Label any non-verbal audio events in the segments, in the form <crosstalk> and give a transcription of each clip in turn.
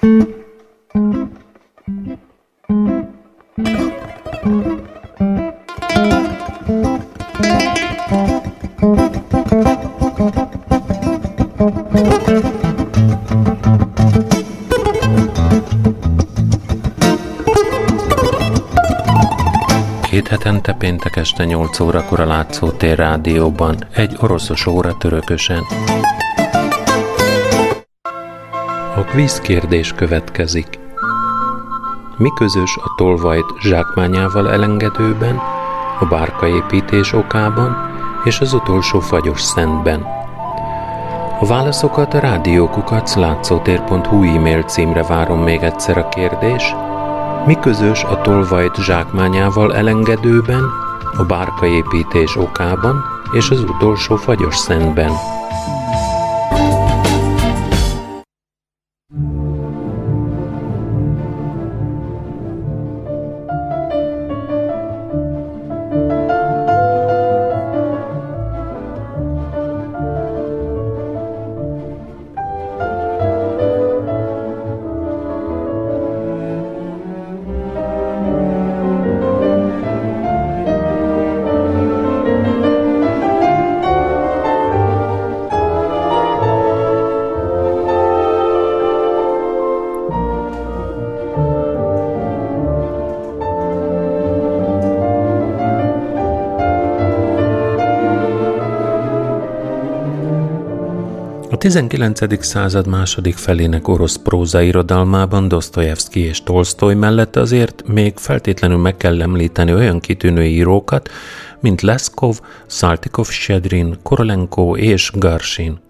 Két hetente péntek este 8 órakor a Látszótér rádióban, egy oroszos óra törökösen. A kvíz kérdés következik. Mi közös a tolvajt zsákmányával elengedőben, a bárkaépítés okában és az utolsó fagyos szentben? A válaszokat a rádiókukat látszótér.hu e-mail címre várom még egyszer a kérdés. Mi közös a tolvajt zsákmányával elengedőben, a bárkaépítés okában és az utolsó fagyos szentben? 19. század második felének orosz próza irodalmában Dostoyevsky és Tolstoy mellett azért még feltétlenül meg kell említeni olyan kitűnő írókat, mint Leszkov, Saltikov Shedrin, Korolenko és Garsin.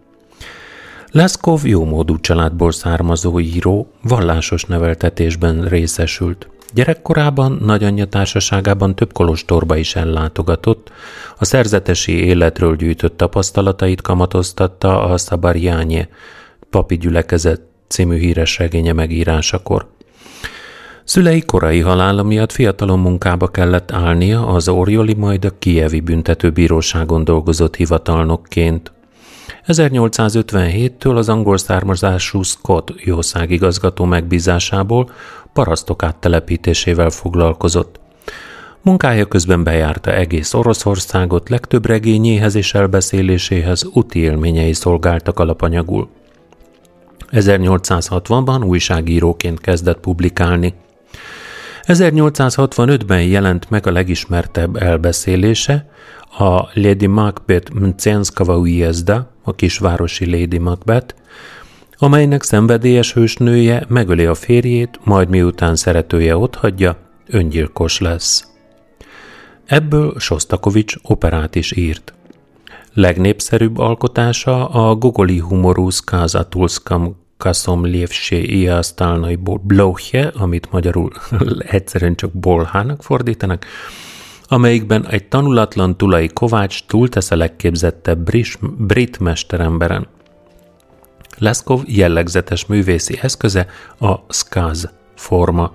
Leszkov jómódú családból származó író, vallásos neveltetésben részesült – Gyerekkorában nagyanyja társaságában több kolostorba is ellátogatott, a szerzetesi életről gyűjtött tapasztalatait kamatoztatta a Szabarjánye papi gyülekezet című híres regénye megírásakor. Szülei korai halála miatt fiatalon munkába kellett állnia, az Orjoli majd a Kievi büntetőbíróságon dolgozott hivatalnokként. 1857-től az angol származású Scott jószágigazgató megbízásából parasztok áttelepítésével foglalkozott. Munkája közben bejárta egész Oroszországot, legtöbb regényéhez és elbeszéléséhez úti élményei szolgáltak alapanyagul. 1860-ban újságíróként kezdett publikálni. 1865-ben jelent meg a legismertebb elbeszélése, a Lady Macbeth Mcenskava Ujezda, a kisvárosi Lady Macbeth, amelynek szenvedélyes hősnője megöli a férjét, majd miután szeretője otthagyja, öngyilkos lesz. Ebből Sostakovics operát is írt. Legnépszerűbb alkotása a Gogoli humorú Skazatulskam Kaszomlévsé Iasztalnai Blóhje, amit magyarul <laughs> egyszerűen csak Bolhának fordítanak, amelyikben egy tanulatlan tulai kovács túltesz a legképzettebb brit mesteremberen – Leszkov jellegzetes művészi eszköze a skaz forma,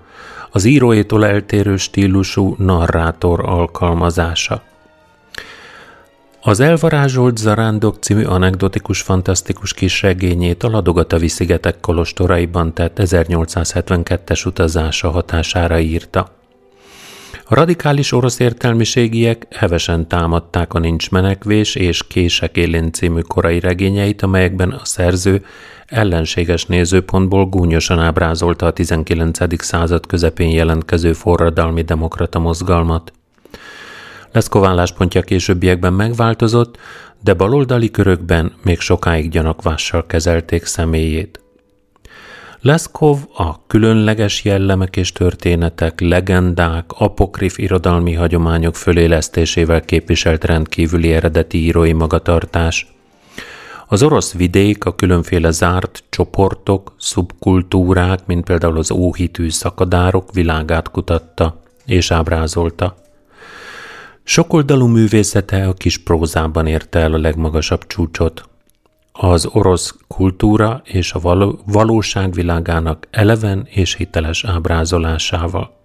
az íróétól eltérő stílusú narrátor alkalmazása. Az elvarázsolt Zarándok című anekdotikus fantasztikus kis regényét a Ladogatavi szigetek kolostoraiban tett 1872-es utazása hatására írta. A radikális orosz értelmiségiek hevesen támadták a Nincs menekvés és Kések élén című korai regényeit, amelyekben a szerző ellenséges nézőpontból gúnyosan ábrázolta a 19. század közepén jelentkező forradalmi demokrata mozgalmat. Leszkov álláspontja későbbiekben megváltozott, de baloldali körökben még sokáig gyanakvással kezelték személyét. Leszkov a különleges jellemek és történetek, legendák, apokrif irodalmi hagyományok fölélesztésével képviselt rendkívüli eredeti írói magatartás. Az orosz vidék a különféle zárt csoportok, szubkultúrák, mint például az óhitű szakadárok világát kutatta és ábrázolta. Sokoldalú művészete a kis prózában érte el a legmagasabb csúcsot, az orosz kultúra és a való, valóság világának eleven és hiteles ábrázolásával.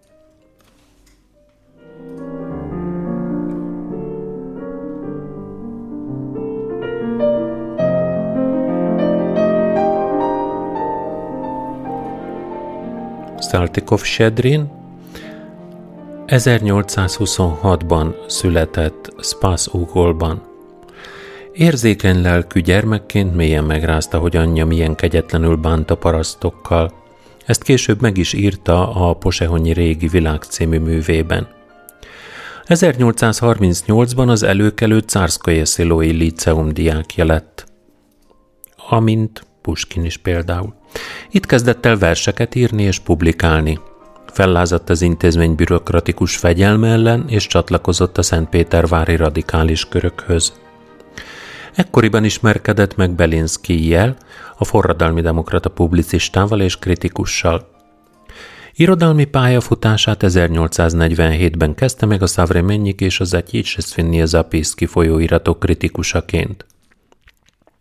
Saltikov Sedrin 1826-ban született Spas Ugolban. Érzékeny lelkű gyermekként mélyen megrázta, hogy anyja milyen kegyetlenül bánta parasztokkal. Ezt később meg is írta a Posehonyi régi világ című művében. 1838-ban az előkelő Cárszkaje Szilói Liceum diákja lett. Amint Puskin is például. Itt kezdett el verseket írni és publikálni. Fellázadt az intézmény bürokratikus fegyelme ellen, és csatlakozott a Szentpétervári radikális körökhöz. Ekkoriban ismerkedett meg Belinszkijjel, a forradalmi demokrata publicistával és kritikussal. Irodalmi pályafutását 1847-ben kezdte meg a Szavremennyik és az Etjécseszfinni Zapiszki folyóiratok kritikusaként.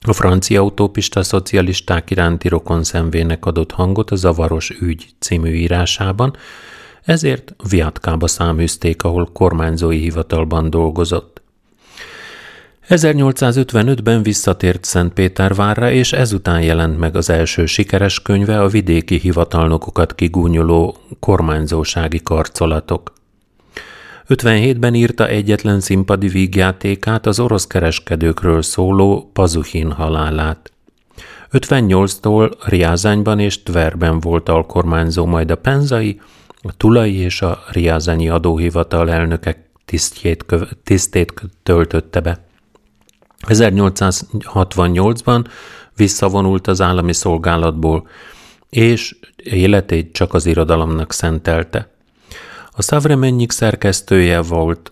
A francia utópista szocialisták iránti rokon szemvének adott hangot a Zavaros ügy című írásában, ezért Viatkába száműzték, ahol kormányzói hivatalban dolgozott. 1855-ben visszatért Szentpétervárra, és ezután jelent meg az első sikeres könyve a vidéki hivatalnokokat kigúnyoló kormányzósági karcolatok. 57-ben írta egyetlen színpadi vígjátékát, az orosz kereskedőkről szóló Pazuhin halálát. 58-tól Riázányban és Tverben volt alkormányzó, majd a Penzai, a Tulai és a Riázányi adóhivatal elnökek tisztjét, tisztét töltötte be. 1868-ban visszavonult az állami szolgálatból, és életét csak az irodalomnak szentelte. A Szavremennyik szerkesztője volt,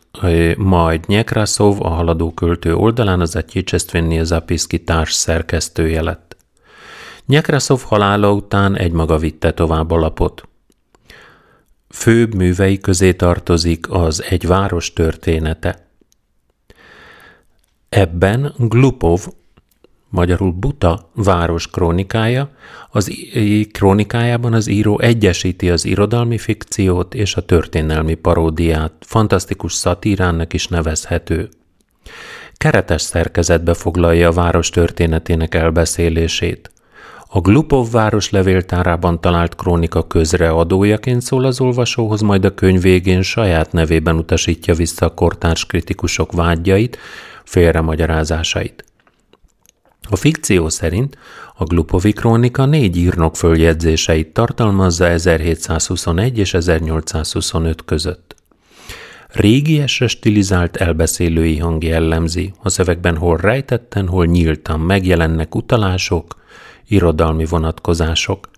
majd Nyekraszov a haladó költő oldalán az Etjécsesztvenni Zapiszki társ szerkesztője lett. Nyekraszov halála után egymaga vitte tovább a lapot. Főbb művei közé tartozik az Egy város története. Ebben Glupov magyarul Buta város krónikája, az krónikájában az író egyesíti az irodalmi fikciót és a történelmi paródiát, fantasztikus szatírának is nevezhető. Keretes szerkezetbe foglalja a város történetének elbeszélését. A Glupov város levéltárában talált krónika közreadójaként szól az olvasóhoz, majd a könyv végén saját nevében utasítja vissza a kortárs kritikusok vágyait, félremagyarázásait. A fikció szerint a Glupovi krónika négy írnok följegyzéseit tartalmazza 1721 és 1825 között. Régiesre stilizált elbeszélői hang jellemzi, a szövegben hol rejtetten, hol nyíltan megjelennek utalások, irodalmi vonatkozások.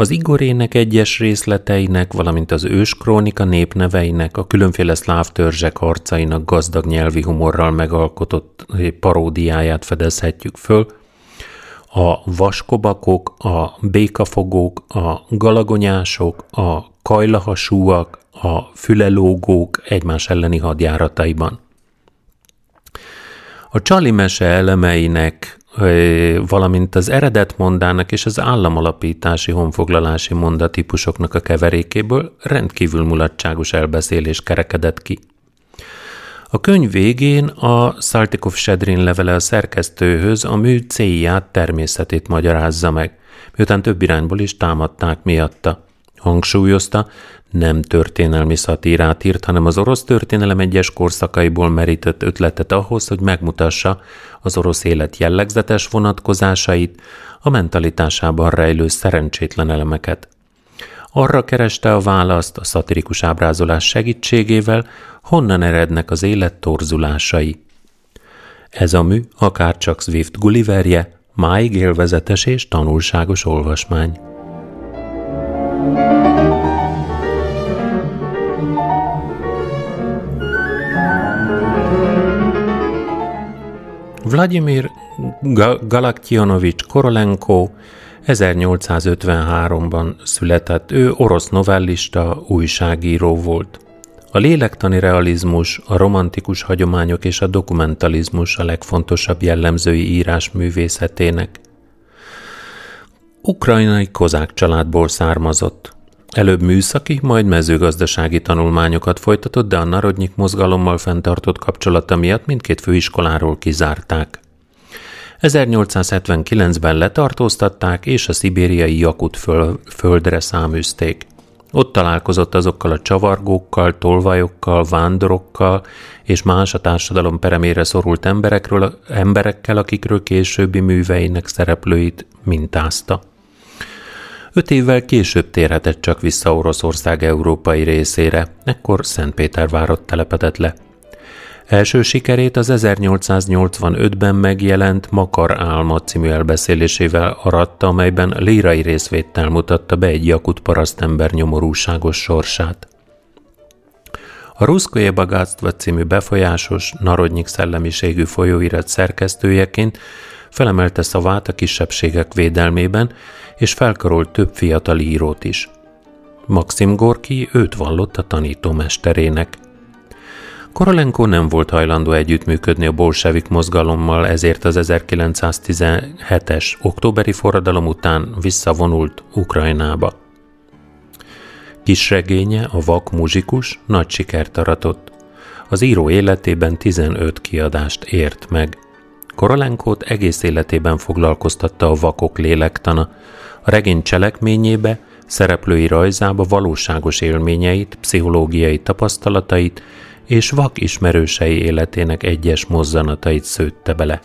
Az Igorének egyes részleteinek, valamint az őskrónika népneveinek, a különféle szláv törzsek harcainak gazdag nyelvi humorral megalkotott paródiáját fedezhetjük föl, a vaskobakok, a békafogók, a galagonyások, a kajlahasúak, a fülelógók egymás elleni hadjárataiban. A csali mese elemeinek valamint az eredet mondának és az államalapítási honfoglalási mondatípusoknak a keverékéből rendkívül mulatságos elbeszélés kerekedett ki. A könyv végén a Saltikov Sedrin levele a szerkesztőhöz a mű célját, természetét magyarázza meg, miután több irányból is támadták miatta. Hangsúlyozta, nem történelmi szatírát írt, hanem az orosz történelem egyes korszakaiból merített ötletet ahhoz, hogy megmutassa az orosz élet jellegzetes vonatkozásait, a mentalitásában rejlő szerencsétlen elemeket. Arra kereste a választ a szatirikus ábrázolás segítségével, honnan erednek az élet torzulásai. Ez a mű, akár csak Swift Gulliverje, máig élvezetes és tanulságos olvasmány. Vladimir Galaktionovics Korolenko 1853-ban született, ő orosz novellista, újságíró volt. A lélektani realizmus, a romantikus hagyományok és a dokumentalizmus a legfontosabb jellemzői írás művészetének. Ukrajnai kozák családból származott. Előbb műszaki, majd mezőgazdasági tanulmányokat folytatott, de a Narodnyik mozgalommal fenntartott kapcsolata miatt mindkét főiskoláról kizárták. 1879-ben letartóztatták, és a szibériai Jakut föl, földre száműzték. Ott találkozott azokkal a csavargókkal, tolvajokkal, vándorokkal és más a társadalom peremére szorult emberekről, emberekkel, akikről későbbi műveinek szereplőit mintázta. Öt évvel később térhetett csak vissza Oroszország európai részére, ekkor Szentpétervárot telepedett le. Első sikerét az 1885-ben megjelent Makar Álma című elbeszélésével aratta, amelyben lírai részvéttel mutatta be egy jakut parasztember nyomorúságos sorsát. A Ruszkoje Bagátstva című befolyásos, narodnyik szellemiségű folyóirat szerkesztőjeként felemelte szavát a kisebbségek védelmében, és felkarolt több fiatal írót is. Maxim Gorki őt a tanítómesterének. Korolenko nem volt hajlandó együttműködni a bolsevik mozgalommal, ezért az 1917-es októberi forradalom után visszavonult Ukrajnába. Kisregénye, a vak muzsikus nagy sikert aratott. Az író életében 15 kiadást ért meg. Korolenkót egész életében foglalkoztatta a vakok lélektana. A regény cselekményébe, szereplői rajzába valóságos élményeit, pszichológiai tapasztalatait és vak ismerősei életének egyes mozzanatait szőtte bele.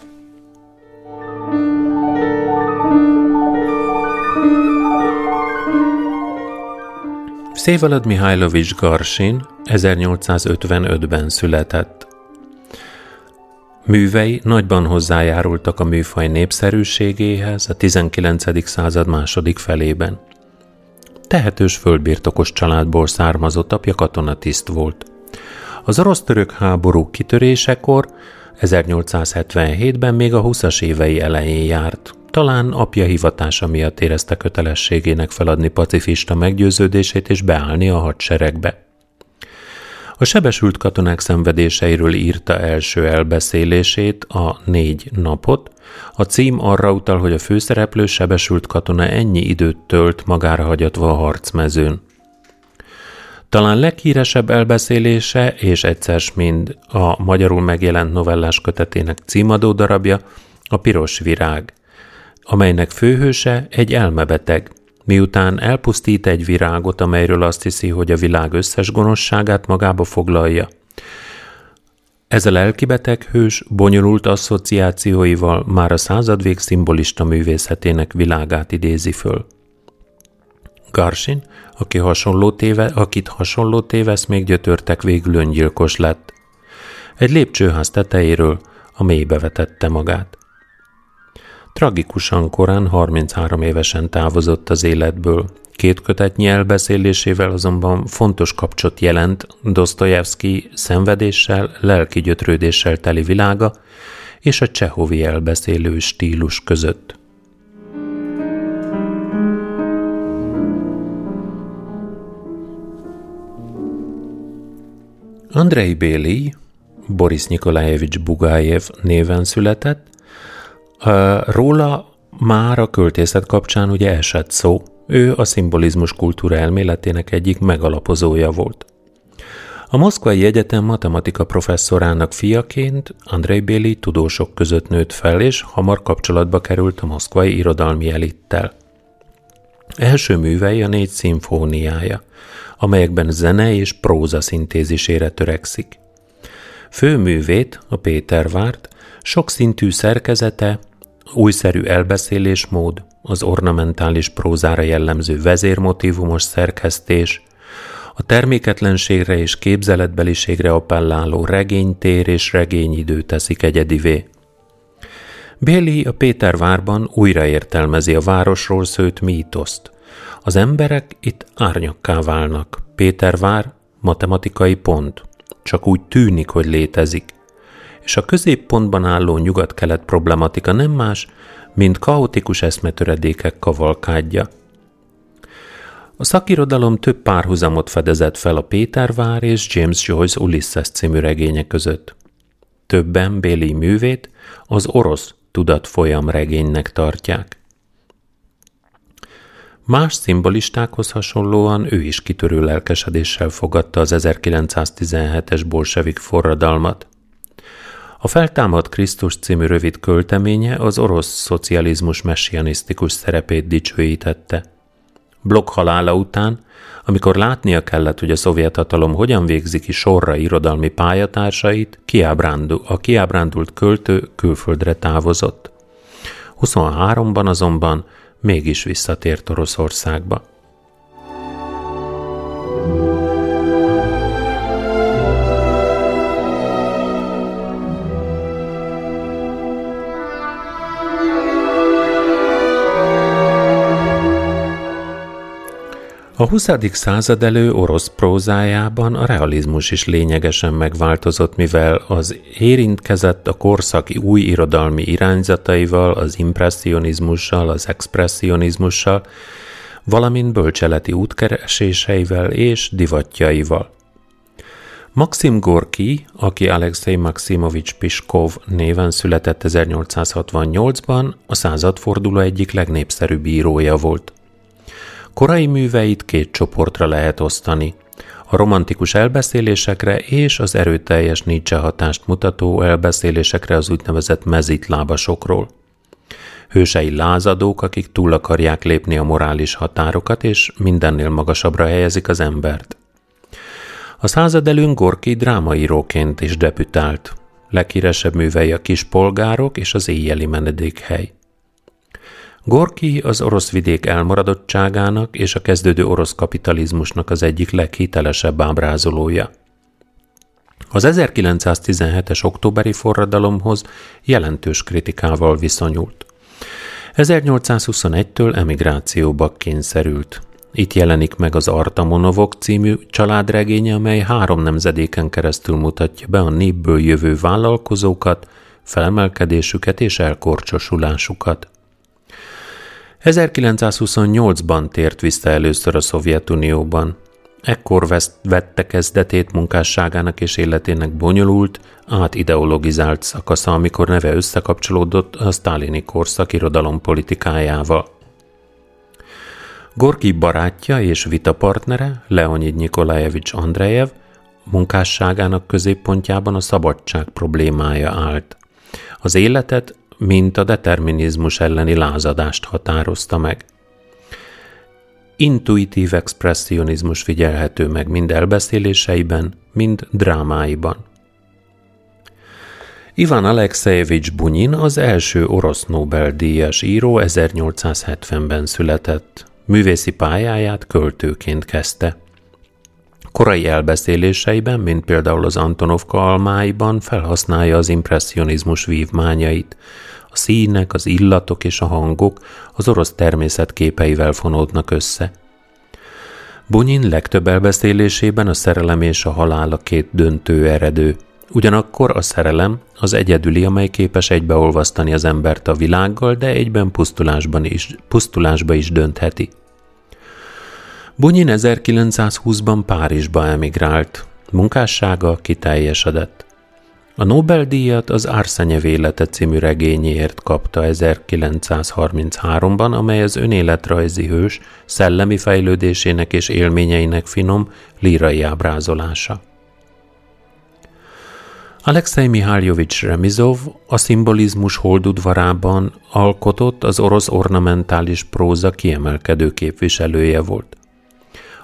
Szévalad Mihajlovics Garsin 1855-ben született. Művei nagyban hozzájárultak a műfaj népszerűségéhez a 19. század második felében. Tehetős földbirtokos családból származott apja katonatiszt volt. Az orosz-török háború kitörésekor 1877-ben még a 20-as évei elején járt. Talán apja hivatása miatt érezte kötelességének feladni pacifista meggyőződését és beállni a hadseregbe. A sebesült katonák szenvedéseiről írta első elbeszélését, a négy napot. A cím arra utal, hogy a főszereplő sebesült katona ennyi időt tölt magára hagyatva a harcmezőn. Talán leghíresebb elbeszélése és egyszer mind a magyarul megjelent novellás kötetének címadó darabja a Piros Virág, amelynek főhőse egy elmebeteg, miután elpusztít egy virágot, amelyről azt hiszi, hogy a világ összes gonoszságát magába foglalja. Ez a lelkibeteg hős bonyolult asszociációival már a századvég szimbolista művészetének világát idézi föl. Garsin, aki hasonló téve, akit hasonló tévesz még gyötörtek, végül öngyilkos lett. Egy lépcsőház tetejéről a mélybe vetette magát. Tragikusan korán 33 évesen távozott az életből. Két kötetnyi elbeszélésével azonban fontos kapcsot jelent Dostoyevsky szenvedéssel, lelki gyötrődéssel teli világa és a csehovi elbeszélő stílus között. Andrei Béli, Boris Nikolajevics Bugájev néven született, Róla már a költészet kapcsán ugye esett szó. Ő a szimbolizmus kultúra elméletének egyik megalapozója volt. A Moszkvai Egyetem matematika professzorának fiaként Andrei Béli tudósok között nőtt fel, és hamar kapcsolatba került a moszkvai irodalmi elittel. Első művei a négy szimfóniája, amelyekben zene és próza szintézisére törekszik. Főművét, a Pétervárt, sokszintű szerkezete, újszerű elbeszélésmód, az ornamentális prózára jellemző vezérmotívumos szerkesztés, a terméketlenségre és képzeletbeliségre appelláló regénytér és regényidő teszik egyedivé. Béli a Pétervárban újraértelmezi a városról szőtt mítoszt. Az emberek itt árnyakká válnak. Pétervár matematikai pont. Csak úgy tűnik, hogy létezik és a középpontban álló nyugat-kelet problematika nem más, mint kaotikus eszmetöredékek kavalkádja. A szakirodalom több párhuzamot fedezett fel a Pétervár és James Joyce Ulysses című regénye között. Többen Béli művét az orosz tudatfolyam regénynek tartják. Más szimbolistákhoz hasonlóan ő is kitörő lelkesedéssel fogadta az 1917-es bolsevik forradalmat. A Feltámad Krisztus című rövid költeménye az orosz szocializmus messianisztikus szerepét dicsőítette. Blokk halála után, amikor látnia kellett, hogy a szovjet hatalom hogyan végzi ki sorra irodalmi pályatársait, kiábrándul, a kiábrándult költő külföldre távozott. 23-ban azonban mégis visszatért Oroszországba. A 20. század elő orosz prózájában a realizmus is lényegesen megváltozott, mivel az érintkezett a korszaki új irodalmi irányzataival, az impressionizmussal, az expressionizmussal, valamint bölcseleti útkereséseivel és divatjaival. Maxim Gorki, aki Alexei Maximovics Piskov néven született 1868-ban, a századforduló egyik legnépszerűbb írója volt. Korai műveit két csoportra lehet osztani. A romantikus elbeszélésekre és az erőteljes Nietzsche hatást mutató elbeszélésekre az úgynevezett mezitlábasokról. Hősei lázadók, akik túl akarják lépni a morális határokat, és mindennél magasabbra helyezik az embert. A század előn Gorki drámaíróként is debütált. Leghíresebb művei a Kispolgárok és az Éjjeli menedékhely. Gorki az orosz vidék elmaradottságának és a kezdődő orosz kapitalizmusnak az egyik leghitelesebb ábrázolója. Az 1917-es októberi forradalomhoz jelentős kritikával viszonyult. 1821-től emigrációba kényszerült. Itt jelenik meg az Artamonovok című családregénye, amely három nemzedéken keresztül mutatja be a népből jövő vállalkozókat, felmelkedésüket és elkorcsosulásukat. 1928-ban tért vissza először a Szovjetunióban. Ekkor vette kezdetét munkásságának és életének bonyolult, átideologizált szakasza, amikor neve összekapcsolódott a sztálini korszak irodalompolitikájával. Gorki barátja és vitapartnere, Leonid Nikolajevics Andrejev, munkásságának középpontjában a szabadság problémája állt. Az életet mint a determinizmus elleni lázadást határozta meg. Intuitív expressionizmus figyelhető meg mind elbeszéléseiben, mind drámáiban. Ivan Alexejevics Bunyin az első orosz Nobel-díjas író 1870-ben született. Művészi pályáját költőként kezdte. Korai elbeszéléseiben, mint például az Antonovka almáiban felhasználja az impressionizmus vívmányait. A színek, az illatok és a hangok az orosz természet képeivel fonódnak össze. Bunyin legtöbb elbeszélésében a szerelem és a halál a két döntő eredő. Ugyanakkor a szerelem az egyedüli, amely képes egybeolvasztani az embert a világgal, de egyben pusztulásban is, pusztulásba is döntheti. Bunyin 1920-ban Párizsba emigrált. Munkássága kiteljesedett. A Nobel-díjat az Arsenyev élete című regényéért kapta 1933-ban, amely az önéletrajzi hős szellemi fejlődésének és élményeinek finom lírai ábrázolása. Alexei Mihályovics Remizov a szimbolizmus holdudvarában alkotott az orosz ornamentális próza kiemelkedő képviselője volt.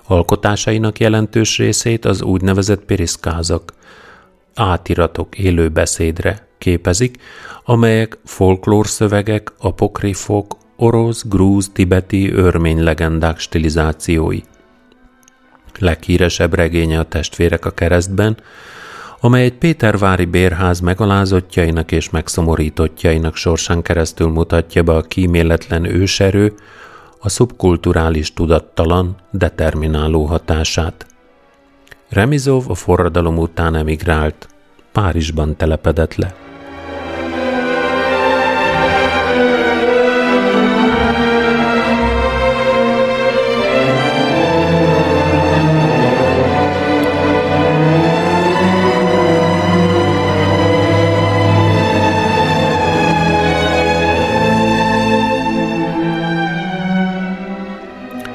Alkotásainak jelentős részét az úgynevezett periszkázak, átiratok élő beszédre képezik, amelyek folklórszövegek, apokrifok, orosz, grúz, tibeti, örmény legendák stilizációi. Leghíresebb regénye a Testvérek a keresztben, amely egy Pétervári bérház megalázottjainak és megszomorítottjainak sorsán keresztül mutatja be a kíméletlen őserő, a szubkulturális tudattalan, determináló hatását. Remizov a forradalom után emigrált, Párizsban telepedett le.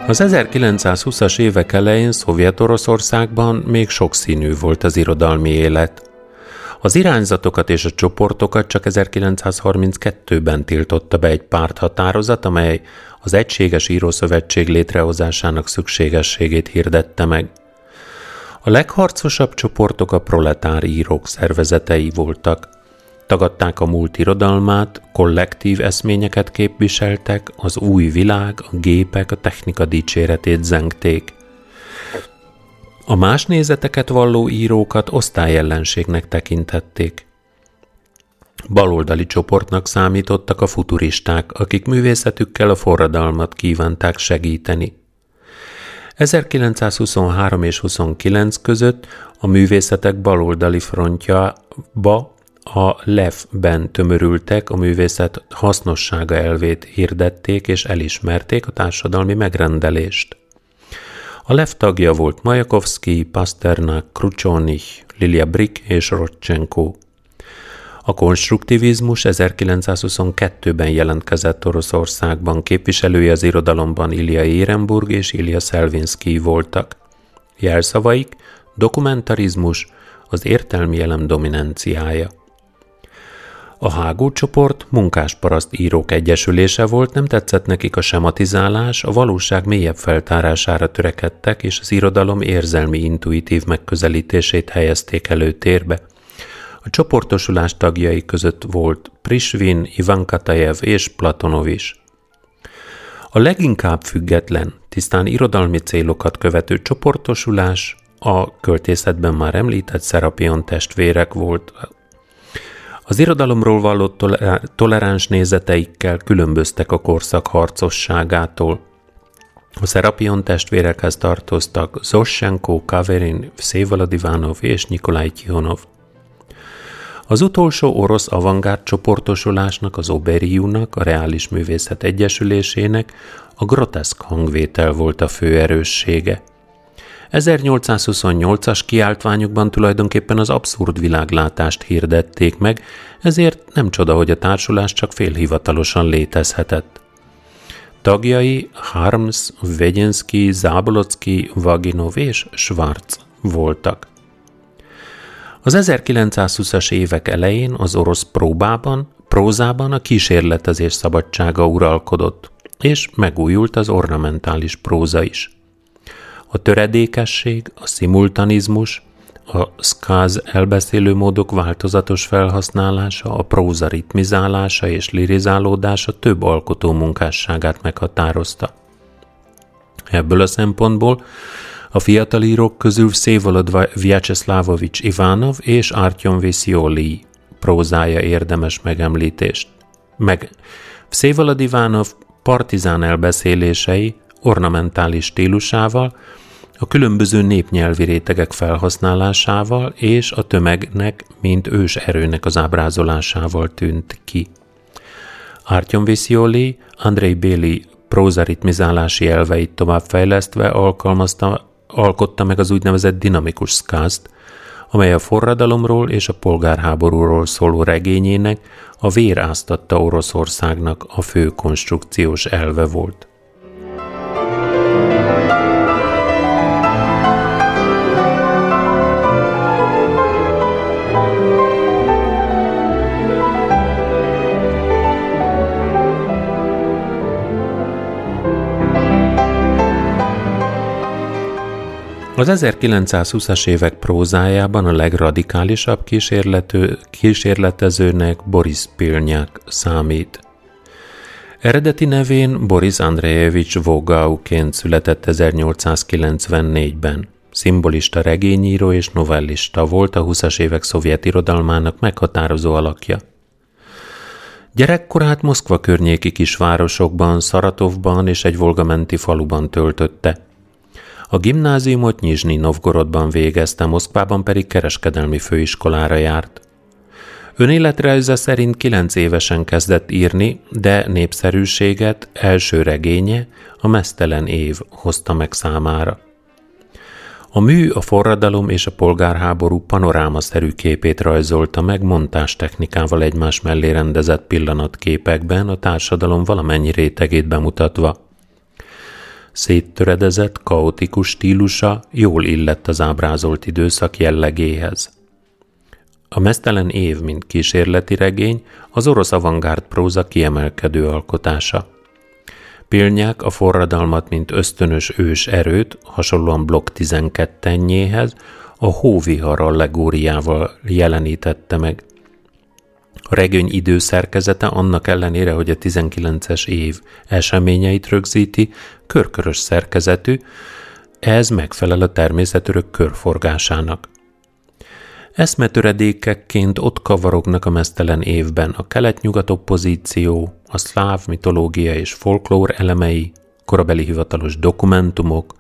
Az 1920-as évek elején Szovjet-Oroszországban még sokszínű volt az irodalmi élet. Az irányzatokat és a csoportokat csak 1932-ben tiltotta be egy párthatározat, amely az Egységes Írószövetség létrehozásának szükségességét hirdette meg. A legharcosabb csoportok a proletár írók szervezetei voltak. Tagadták a múlt irodalmát, kollektív eszményeket képviseltek, az új világ, a gépek, a technika dicséretét zengték. A más nézeteket valló írókat osztályellenségnek tekintették. Baloldali csoportnak számítottak a futuristák, akik művészetükkel a forradalmat kívánták segíteni. 1923 és 29 között a művészetek baloldali frontjába a LEF-ben tömörültek, a művészet hasznossága elvét hirdették és elismerték a társadalmi megrendelést. A LEF tagja volt Majakovszki, Pasternak, Krucsonich, Lilia Brick és Rodchenko. A konstruktivizmus 1922-ben jelentkezett Oroszországban, képviselője az irodalomban Ilya Érenburg és Ilya Szelvinszki voltak. Jelszavaik dokumentarizmus, az értelmi elem dominanciája. A Hágó csoport munkásparaszt írók egyesülése volt, nem tetszett nekik a sematizálás, a valóság mélyebb feltárására törekedtek, és az irodalom érzelmi intuitív megközelítését helyezték előtérbe. A csoportosulás tagjai között volt Prisvin, Ivan Katajev és Platonov is. A leginkább független, tisztán irodalmi célokat követő csoportosulás a költészetben már említett Szerapion testvérek volt, az irodalomról vallott toleráns nézeteikkel különböztek a korszak harcosságától. A Szerapion testvérekhez tartoztak Zossenko, Kaverin, Szévalad Ivánov és Nikolaj Tihonov. Az utolsó orosz avantgárd csoportosulásnak, az Oberiúnak, a Reális Művészet Egyesülésének a groteszk hangvétel volt a fő erőssége – 1828-as kiáltványukban tulajdonképpen az abszurd világlátást hirdették meg, ezért nem csoda, hogy a társulás csak félhivatalosan létezhetett. Tagjai Harms, Vegyenszki, Zábolocki, Vaginov és Schwarz voltak. Az 1920-as évek elején az orosz próbában, prózában a kísérletezés szabadsága uralkodott, és megújult az ornamentális próza is. A töredékesség, a szimultanizmus, a szkáz elbeszélő módok változatos felhasználása, a próza ritmizálása és lirizálódása több alkotó munkásságát meghatározta. Ebből a szempontból a fiatal írók közül Szévalod Vyacheslavovics Ivanov és Artyom Viszioli prózája érdemes megemlítést. Meg Szévalod Ivanov partizán elbeszélései ornamentális stílusával, a különböző népnyelvi rétegek felhasználásával és a tömegnek, mint ős erőnek az ábrázolásával tűnt ki. Artyom Viszioli, Andrei Béli prózaritmizálási elveit továbbfejlesztve alkalmazta, alkotta meg az úgynevezett dinamikus szkázt, amely a forradalomról és a polgárháborúról szóló regényének a vér áztatta Oroszországnak a fő konstrukciós elve volt. Az 1920-as évek prózájában a legradikálisabb kísérletezőnek Boris Pilnyák számít. Eredeti nevén Boris Andrejevics Vogauként született 1894-ben. Szimbolista regényíró és novellista volt a 20-as évek szovjet irodalmának meghatározó alakja. Gyerekkorát Moszkva környéki kisvárosokban, Szaratovban és egy volgamenti faluban töltötte – a gimnáziumot Nyizsnyi Novgorodban végezte, Moszkvában pedig kereskedelmi főiskolára járt. Önéletrajza szerint kilenc évesen kezdett írni, de népszerűséget első regénye, a Mesztelen év hozta meg számára. A mű a forradalom és a polgárháború panorámaszerű képét rajzolta meg montás technikával egymás mellé rendezett pillanatképekben a társadalom valamennyi rétegét bemutatva – széttöredezett, kaotikus stílusa jól illett az ábrázolt időszak jellegéhez. A Mesztelen év, mint kísérleti regény, az orosz avantgárd próza kiemelkedő alkotása. Pilnyák a forradalmat, mint ösztönös ős erőt, hasonlóan Blokk 12-nyéhez, a hóvihar allegóriával jelenítette meg. A regény időszerkezete annak ellenére, hogy a 19-es év eseményeit rögzíti, körkörös szerkezetű, ez megfelel a természetörök körforgásának. Eszmetöredékekként ott kavarognak a mesztelen évben a kelet-nyugat oppozíció, a szláv mitológia és folklór elemei, korabeli hivatalos dokumentumok,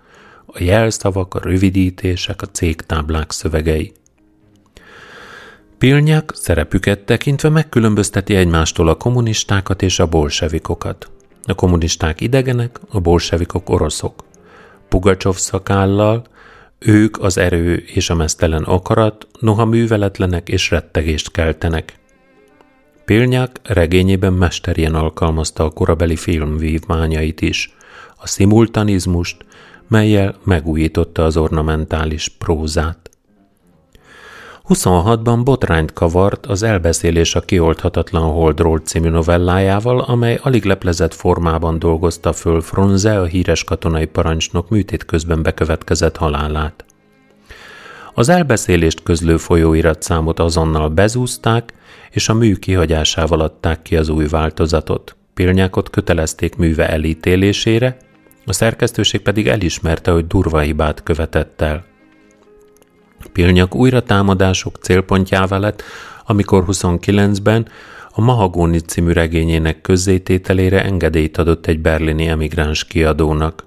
a jelszavak, a rövidítések, a cégtáblák szövegei. Pilnyak szerepüket tekintve megkülönbözteti egymástól a kommunistákat és a bolsevikokat. A kommunisták idegenek, a bolsevikok oroszok. Pugacsov szakállal, ők az erő és a mesztelen akarat, noha műveletlenek és rettegést keltenek. Pilnyak regényében mesterien alkalmazta a korabeli film vívmányait is, a szimultanizmust, melyel megújította az ornamentális prózát. 26-ban botrányt kavart az Elbeszélés a kioldhatatlan Holdról című novellájával, amely alig leplezett formában dolgozta föl Fronze, a híres katonai parancsnok műtét közben bekövetkezett halálát. Az elbeszélést közlő folyóiratszámot azonnal bezúzták, és a mű kihagyásával adták ki az új változatot. Pilnyákot kötelezték műve elítélésére, a szerkesztőség pedig elismerte, hogy durva hibát követett el. Pilnyak újra támadások célpontjává lett, amikor 29-ben a Mahagóni című regényének közzétételére engedélyt adott egy berlini emigráns kiadónak.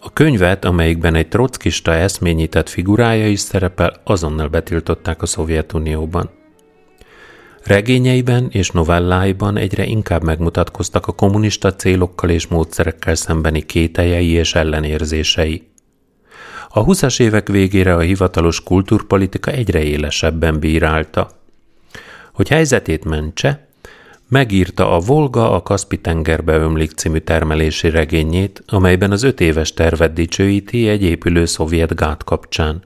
A könyvet, amelyikben egy trockista eszményített figurája is szerepel, azonnal betiltották a Szovjetunióban. Regényeiben és novelláiban egyre inkább megmutatkoztak a kommunista célokkal és módszerekkel szembeni kételjei és ellenérzései. A 20-as évek végére a hivatalos kultúrpolitika egyre élesebben bírálta. Hogy helyzetét mentse, megírta a Volga a Kaspi-tengerbe ömlik című termelési regényét, amelyben az öt éves tervet dicsőíti egy épülő szovjet gát kapcsán.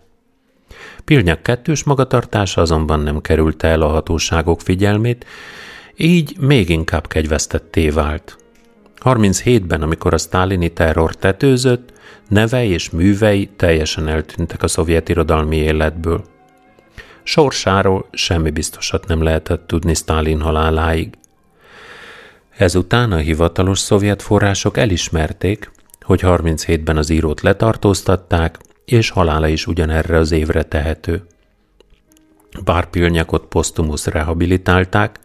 Pilnyak kettős magatartása azonban nem került el a hatóságok figyelmét, így még inkább kegyvesztetté vált. 37-ben, amikor a sztálini terror tetőzött, neve és művei teljesen eltűntek a szovjet irodalmi életből. Sorsáról semmi biztosat nem lehetett tudni Sztálin haláláig. Ezután a hivatalos szovjet források elismerték, hogy 37-ben az írót letartóztatták, és halála is ugyanerre az évre tehető. Bár Pilnyakot posztumusz rehabilitálták,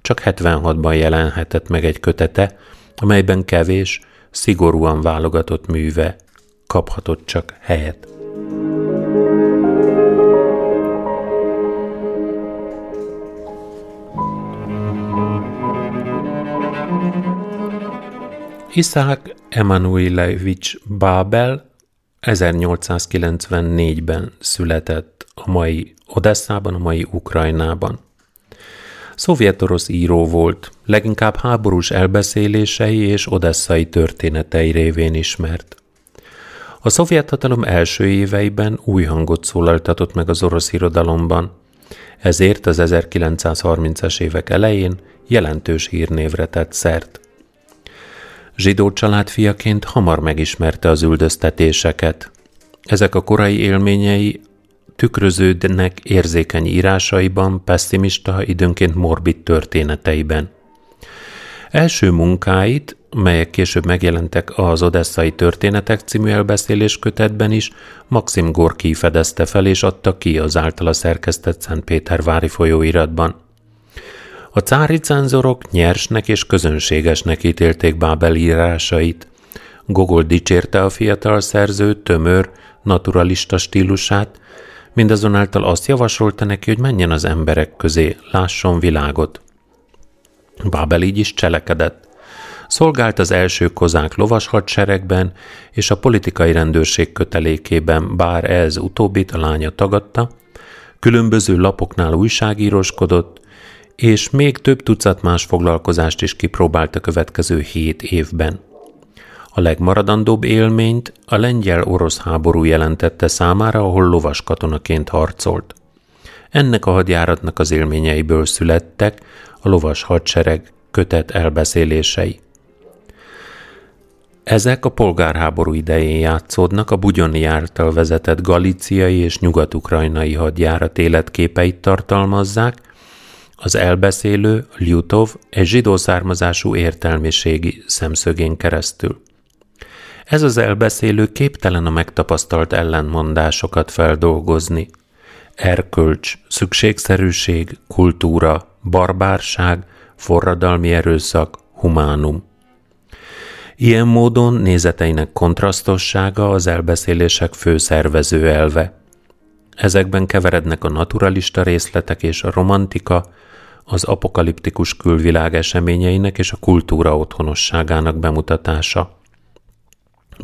csak 76-ban jelenhetett meg egy kötete, amelyben kevés, szigorúan válogatott műve kaphatott csak helyet. Isaac Emanuelevich Babel 1894-ben született a mai Odesszában, a mai Ukrajnában. Szovjet-orosz író volt, leginkább háborús elbeszélései és odesszai történetei révén ismert. A szovjet hatalom első éveiben új hangot szólaltatott meg az orosz irodalomban, ezért az 1930-as évek elején jelentős hírnévre tett szert. Zsidó család fiaként hamar megismerte az üldöztetéseket. Ezek a korai élményei tükröződnek érzékeny írásaiban, pessimista, időnként morbid történeteiben. Első munkáit, melyek később megjelentek az Odesszai Történetek című elbeszélés kötetben is, Maxim Gorki fedezte fel és adta ki az általa szerkesztett Szentpétervári folyóiratban. A cári cenzorok nyersnek és közönségesnek ítélték Bábel írásait. Gogol dicsérte a fiatal szerző tömör, naturalista stílusát, mindazonáltal azt javasolta neki, hogy menjen az emberek közé, lásson világot. Bábel így is cselekedett. Szolgált az első kozák lovas hadseregben, és a politikai rendőrség kötelékében, bár ez utóbbit a lánya tagadta, különböző lapoknál újságíroskodott, és még több tucat más foglalkozást is kipróbált a következő hét évben. A legmaradandóbb élményt a lengyel-orosz háború jelentette számára, ahol lovas katonaként harcolt. Ennek a hadjáratnak az élményeiből születtek a lovas hadsereg kötet elbeszélései. Ezek a polgárháború idején játszódnak a Bugyoni által vezetett galiciai és nyugat-ukrajnai hadjárat életképeit tartalmazzák, az elbeszélő, Lyutov, egy zsidó származású értelmiségi szemszögén keresztül. Ez az elbeszélő képtelen a megtapasztalt ellentmondásokat feldolgozni. Erkölcs, szükségszerűség, kultúra, barbárság, forradalmi erőszak, humánum. Ilyen módon nézeteinek kontrasztossága az elbeszélések fő szervező elve. Ezekben keverednek a naturalista részletek és a romantika, az apokaliptikus külvilág eseményeinek és a kultúra otthonosságának bemutatása.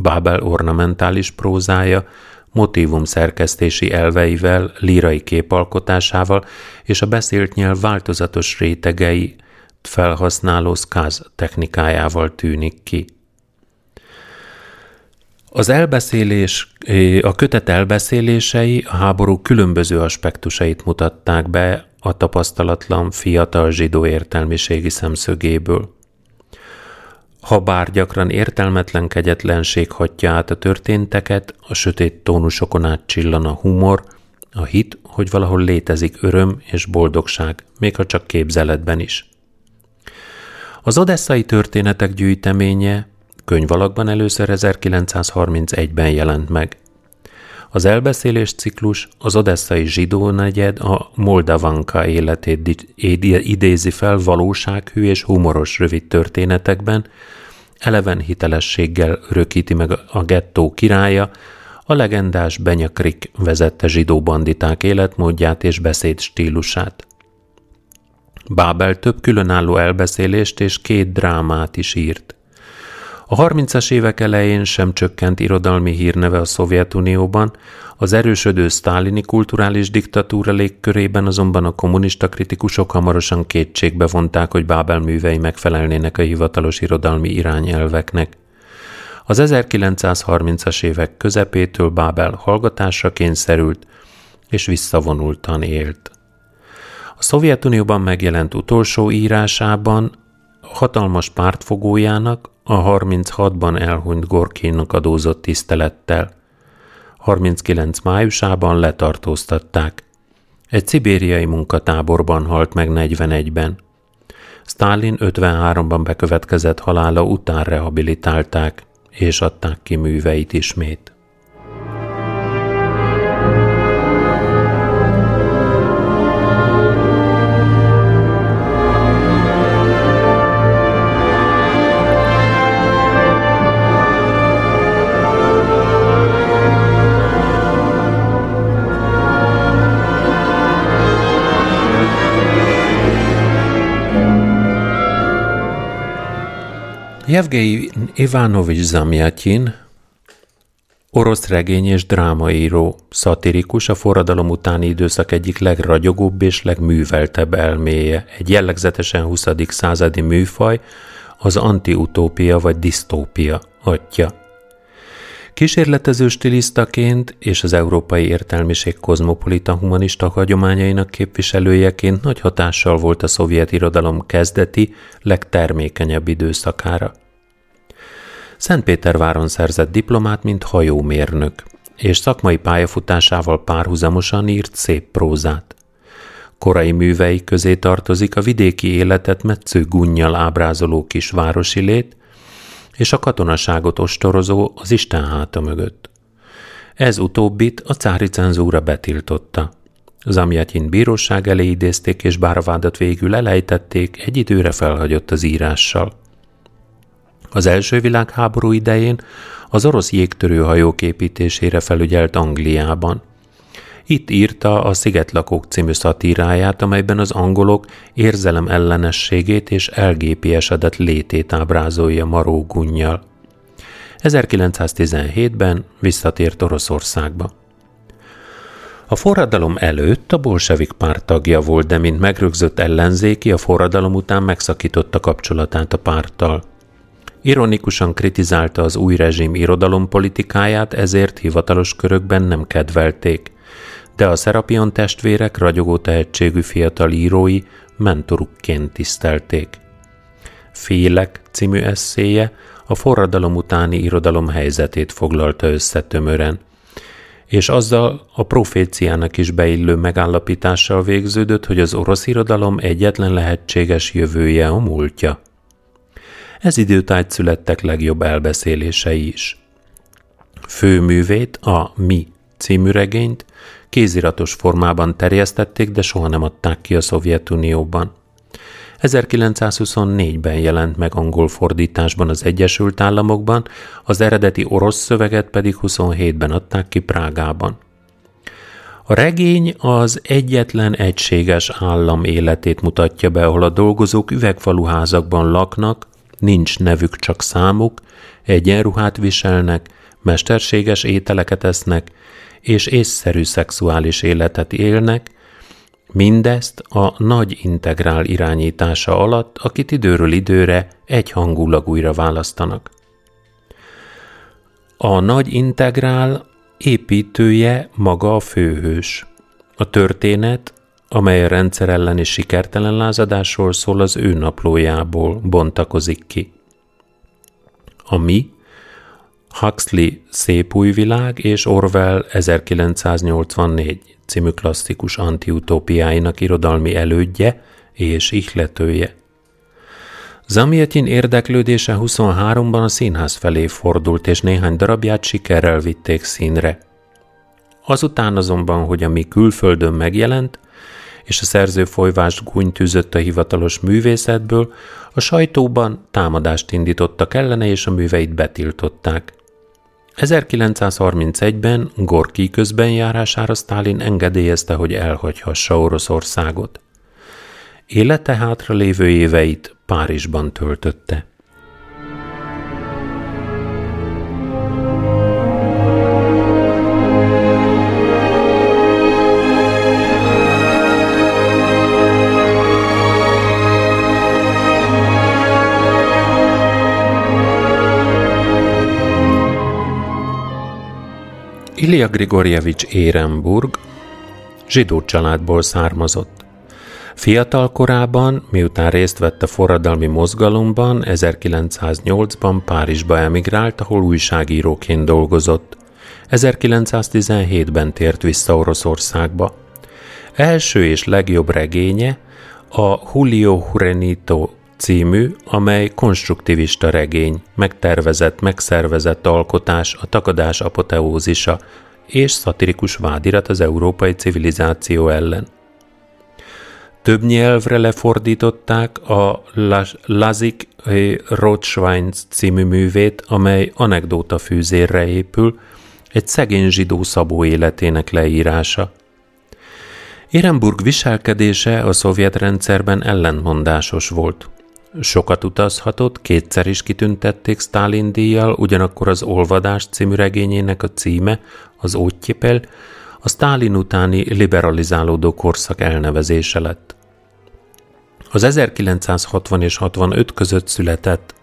Bábel ornamentális prózája, motívum szerkesztési elveivel, lírai képalkotásával és a beszélt nyelv változatos rétegei felhasználó szkáz technikájával tűnik ki. Az elbeszélés, a kötet elbeszélései a háború különböző aspektusait mutatták be a tapasztalatlan fiatal zsidó értelmiségi szemszögéből. Ha bár gyakran értelmetlen kegyetlenség hatja át a történteket, a sötét tónusokon át csillan a humor, a hit, hogy valahol létezik öröm és boldogság, még ha csak képzeletben is. Az odesszai történetek gyűjteménye könyvalakban először 1931-ben jelent meg. Az elbeszélés ciklus az odesszai zsidó negyed a Moldavanka életét idézi fel valósághű és humoros rövid történetekben, eleven hitelességgel örökíti meg a gettó királya, a legendás Benyakrik vezette zsidó banditák életmódját és beszédstílusát. Bábel több különálló elbeszélést és két drámát is írt. A 30-as évek elején sem csökkent irodalmi hírneve a Szovjetunióban, az erősödő sztálini kulturális diktatúra légkörében azonban a kommunista kritikusok hamarosan kétségbe vonták, hogy Bábel művei megfelelnének a hivatalos irodalmi irányelveknek. Az 1930-as évek közepétől Bábel hallgatásra kényszerült, és visszavonultan élt. A Szovjetunióban megjelent utolsó írásában hatalmas pártfogójának, a 36-ban elhunyt Gorkinak adózott tisztelettel. 39 májusában letartóztatták. Egy szibériai munkatáborban halt meg 41-ben. Stalin 53-ban bekövetkezett halála után rehabilitálták, és adták ki műveit ismét. Jevgei Ivanovics Zamjatin, orosz regény és drámaíró, szatirikus, a forradalom utáni időszak egyik legragyogóbb és legműveltebb elméje, egy jellegzetesen 20. századi műfaj, az antiutópia vagy disztópia atya. Kísérletező stilisztaként és az európai értelmiség kozmopolita humanista hagyományainak képviselőjeként nagy hatással volt a szovjet irodalom kezdeti, legtermékenyebb időszakára. Szentpéterváron szerzett diplomát, mint hajómérnök, és szakmai pályafutásával párhuzamosan írt szép prózát. Korai művei közé tartozik a vidéki életet metsző gunnyal ábrázoló kisvárosi lét, és a katonaságot ostorozó az Isten háta mögött. Ez utóbbit a cári cenzúra betiltotta. Zamjatyin bíróság elé idézték, és bár a vádat végül elejtették, egy időre felhagyott az írással. Az első világháború idején az orosz jégtörőhajók építésére felügyelt Angliában. Itt írta a Szigetlakók című szatíráját, amelyben az angolok érzelem ellenességét és elgépiesedett létét ábrázolja Maró Gunnyal. 1917-ben visszatért Oroszországba. A forradalom előtt a bolsevik párt tagja volt, de mint megrögzött ellenzéki, a forradalom után megszakította kapcsolatát a párttal. Ironikusan kritizálta az új rezsim irodalompolitikáját, ezért hivatalos körökben nem kedvelték de a Szerapion testvérek ragyogó tehetségű fiatal írói mentorukként tisztelték. Félek című eszéje a forradalom utáni irodalom helyzetét foglalta össze tömören, és azzal a proféciának is beillő megállapítással végződött, hogy az orosz irodalom egyetlen lehetséges jövője a múltja. Ez időtájt születtek legjobb elbeszélései is. Főművét, a Mi című regényt kéziratos formában terjesztették, de soha nem adták ki a Szovjetunióban. 1924-ben jelent meg angol fordításban az Egyesült Államokban, az eredeti orosz szöveget pedig 27-ben adták ki Prágában. A regény az egyetlen egységes állam életét mutatja be, ahol a dolgozók üvegfaluházakban laknak, nincs nevük, csak számuk, egyenruhát viselnek, mesterséges ételeket esznek, és észszerű szexuális életet élnek, mindezt a nagy integrál irányítása alatt, akit időről időre egyhangulag újra választanak. A nagy integrál építője maga a főhős. A történet, amely a rendszer elleni sikertelen lázadásról szól, az ő naplójából bontakozik ki. A mi Huxley Szép új világ és Orwell 1984 című klasszikus antiutópiáinak irodalmi elődje és ihletője. Zamietin érdeklődése 23-ban a színház felé fordult, és néhány darabját sikerrel vitték színre. Azután azonban, hogy ami külföldön megjelent, és a szerző folyvást gúnytűzött a hivatalos művészetből, a sajtóban támadást indítottak ellene, és a műveit betiltották. 1931-ben Gorki közbenjárására Sztálin engedélyezte, hogy elhagyhassa Oroszországot. Élete hátra lévő éveit Párizsban töltötte. Ilya Grigorjevics Érenburg zsidó családból származott. Fiatal korában, miután részt vett a forradalmi mozgalomban, 1908-ban Párizsba emigrált, ahol újságíróként dolgozott. 1917-ben tért vissza Oroszországba. Első és legjobb regénye a Julio Hurenito című, amely konstruktivista regény, megtervezett, megszervezett alkotás, a takadás apoteózisa és szatirikus vádirat az európai civilizáció ellen. Több nyelvre lefordították a Lazik Rotschwein című művét, amely anekdóta fűzérre épül, egy szegény zsidó szabó életének leírása. Érenburg viselkedése a szovjet rendszerben ellentmondásos volt. Sokat utazhatott, kétszer is kitüntették Stalin díjjal, ugyanakkor az Olvadás című regényének a címe, az Óttyipel, a Stalin utáni liberalizálódó korszak elnevezése lett. Az 1960 és 65 között született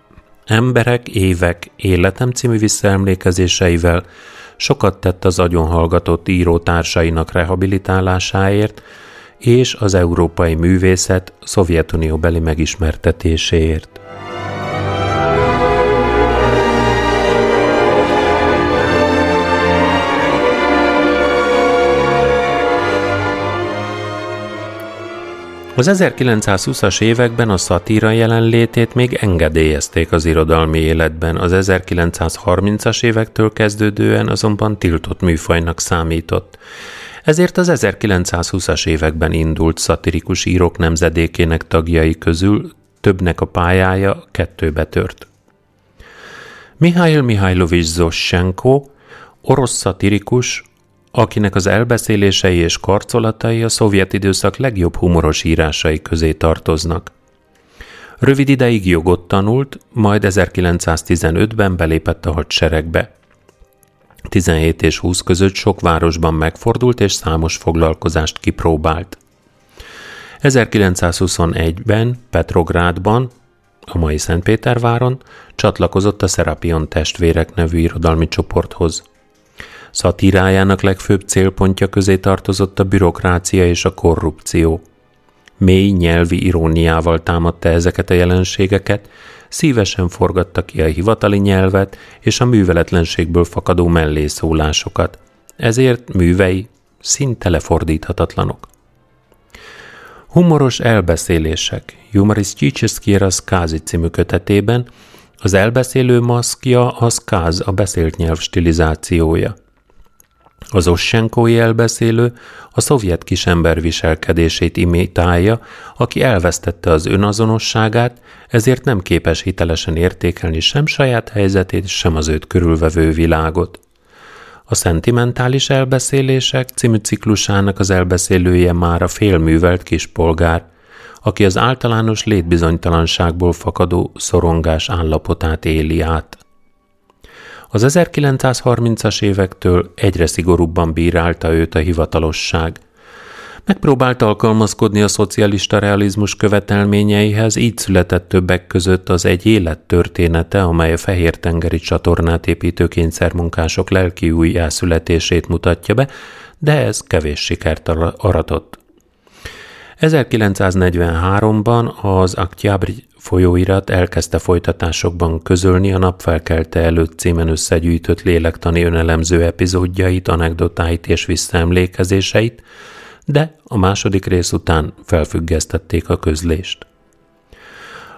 Emberek, évek, életem című visszaemlékezéseivel sokat tett az agyonhallgatott írótársainak rehabilitálásáért, és az európai művészet Szovjetunió beli megismertetéséért. Az 1920-as években a szatíra jelenlétét még engedélyezték az irodalmi életben, az 1930-as évektől kezdődően azonban tiltott műfajnak számított. Ezért az 1920-as években indult szatirikus írók nemzedékének tagjai közül többnek a pályája kettőbe tört. Mihail Mihailovics Zossenko, orosz szatirikus, akinek az elbeszélései és karcolatai a szovjet időszak legjobb humoros írásai közé tartoznak. Rövid ideig jogot tanult, majd 1915-ben belépett a hadseregbe. 17 és 20 között sok városban megfordult és számos foglalkozást kipróbált. 1921-ben Petrográdban, a mai Szentpéterváron csatlakozott a Serapion testvérek nevű irodalmi csoporthoz. Szatírájának legfőbb célpontja közé tartozott a bürokrácia és a korrupció. Mély nyelvi iróniával támadta ezeket a jelenségeket, szívesen forgatta ki a hivatali nyelvet és a műveletlenségből fakadó mellészólásokat. Ezért művei szinte lefordíthatatlanok. Humoros elbeszélések Humoristiczki Kázi című kötetében az elbeszélő maszkja az káz a beszélt nyelv stilizációja. Az ossenkói elbeszélő a szovjet kisember viselkedését imitálja, aki elvesztette az önazonosságát, ezért nem képes hitelesen értékelni sem saját helyzetét, sem az őt körülvevő világot. A Szentimentális Elbeszélések című ciklusának az elbeszélője már a félművelt kispolgár, aki az általános létbizonytalanságból fakadó szorongás állapotát éli át. Az 1930-as évektől egyre szigorúbban bírálta őt a hivatalosság. Megpróbált alkalmazkodni a szocialista realizmus követelményeihez, így született többek között az egy élet története, amely a fehér-tengeri csatornát építő kényszermunkások lelki újjászületését mutatja be, de ez kevés sikert aratott. 1943-ban az Aktyabri folyóirat elkezdte folytatásokban közölni a napfelkelte előtt címen összegyűjtött lélektani önelemző epizódjait, anekdotáit és visszaemlékezéseit, de a második rész után felfüggesztették a közlést.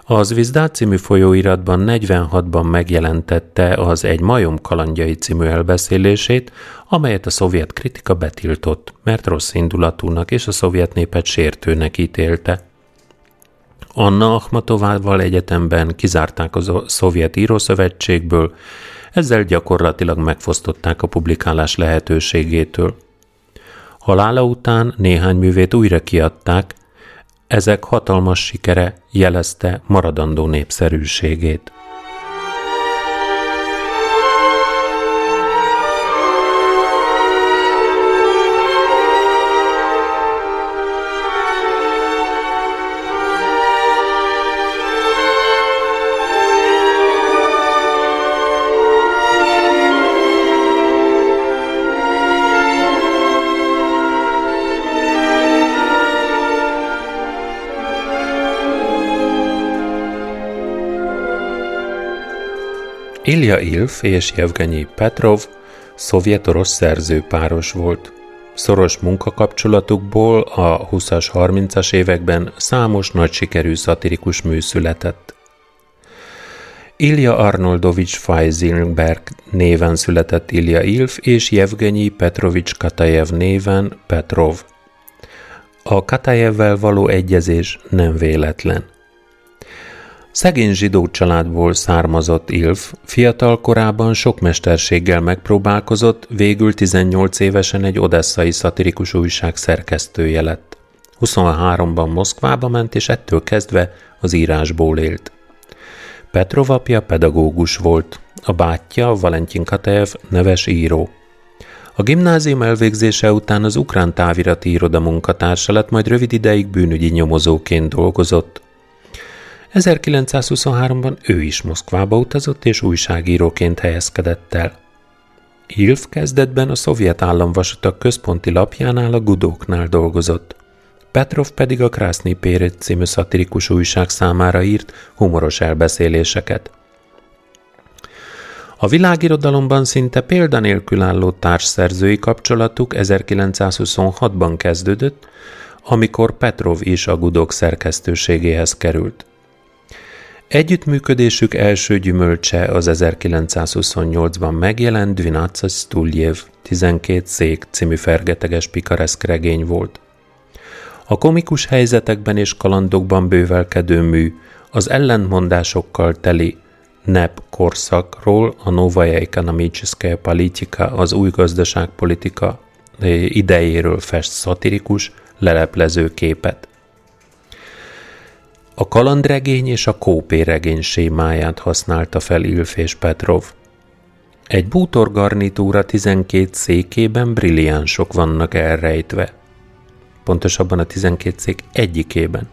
Az Vizdát című folyóiratban 46-ban megjelentette az Egy majom kalandjai című elbeszélését, amelyet a szovjet kritika betiltott, mert rossz indulatúnak és a szovjet népet sértőnek ítélte. Anna Akhmatovával egyetemben kizárták a szovjet írószövetségből, ezzel gyakorlatilag megfosztották a publikálás lehetőségétől. Halála után néhány művét újra kiadták, ezek hatalmas sikere jelezte maradandó népszerűségét. Ilja Ilf és Jevgenyi Petrov szovjet-orosz szerzőpáros volt. Szoros munkakapcsolatukból a 20-as, 30-as években számos nagy sikerű szatirikus mű született. Ilja Arnoldovics Fajzilberg néven született Ilja Ilf és Jevgenyi Petrovics Katajev néven Petrov. A Katajevvel való egyezés nem véletlen. Szegény zsidó családból származott Ilf, fiatal korában sok mesterséggel megpróbálkozott, végül 18 évesen egy odesszai szatirikus újság szerkesztője lett. 23-ban Moszkvába ment, és ettől kezdve az írásból élt. Petrov apja pedagógus volt, a bátyja, Valentin Katev, neves író. A gimnázium elvégzése után az ukrán távirati iroda munkatársa lett, majd rövid ideig bűnügyi nyomozóként dolgozott, 1923-ban ő is Moszkvába utazott és újságíróként helyezkedett el. Ilf kezdetben a szovjet államvasutak központi lapjánál a Gudóknál dolgozott. Petrov pedig a Krászni Péret című szatirikus újság számára írt humoros elbeszéléseket. A világirodalomban szinte példanélkül álló társszerzői kapcsolatuk 1926-ban kezdődött, amikor Petrov is a Gudok szerkesztőségéhez került. Együttműködésük első gyümölcse az 1928-ban megjelent Dvinaca Stuljev 12 szék című fergeteges pikareszk regény volt. A komikus helyzetekben és kalandokban bővelkedő mű az ellentmondásokkal teli NEP korszakról, a Novaya Ekonomiczskaya Politika, az új gazdaságpolitika eh, idejéről fest szatirikus, leleplező képet. A kalandregény és a kópéregény sémáját használta fel Ilfés Petrov. Egy bútor garnitúra 12 székében brilliánsok vannak elrejtve. Pontosabban a 12 szék egyikében.